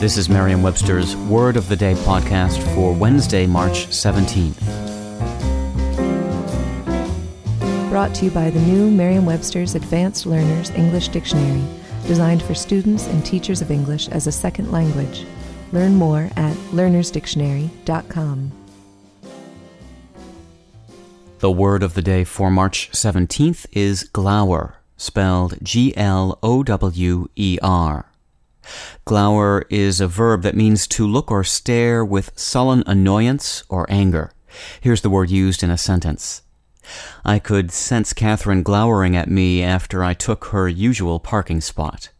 This is Merriam-Webster's Word of the Day podcast for Wednesday, March 17th. Brought to you by the new Merriam-Webster's Advanced Learners English Dictionary, designed for students and teachers of English as a second language. Learn more at learnersdictionary.com. The word of the day for March 17th is glower, spelled G L O W E R. Glower is a verb that means to look or stare with sullen annoyance or anger. Here's the word used in a sentence. I could sense Katherine glowering at me after I took her usual parking spot.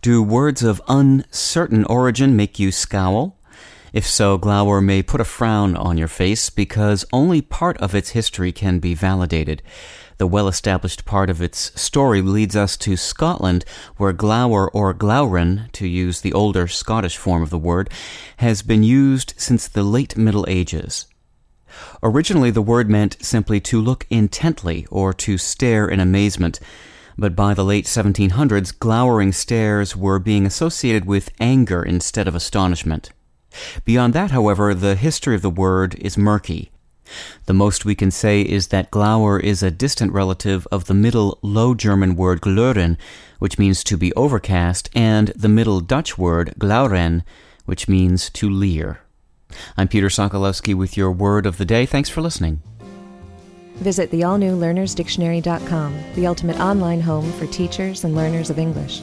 Do words of uncertain origin make you scowl? If so, glower may put a frown on your face because only part of its history can be validated. The well established part of its story leads us to Scotland, where glower or glowren, to use the older Scottish form of the word, has been used since the late Middle Ages. Originally, the word meant simply to look intently or to stare in amazement, but by the late 1700s, glowering stares were being associated with anger instead of astonishment. Beyond that, however, the history of the word is murky. The most we can say is that glower is a distant relative of the Middle Low German word glūren, which means to be overcast, and the Middle Dutch word gloeren, which means to leer. I'm Peter Sokolowski with your word of the day. Thanks for listening. Visit the all new learnersdictionary.com, the ultimate online home for teachers and learners of English.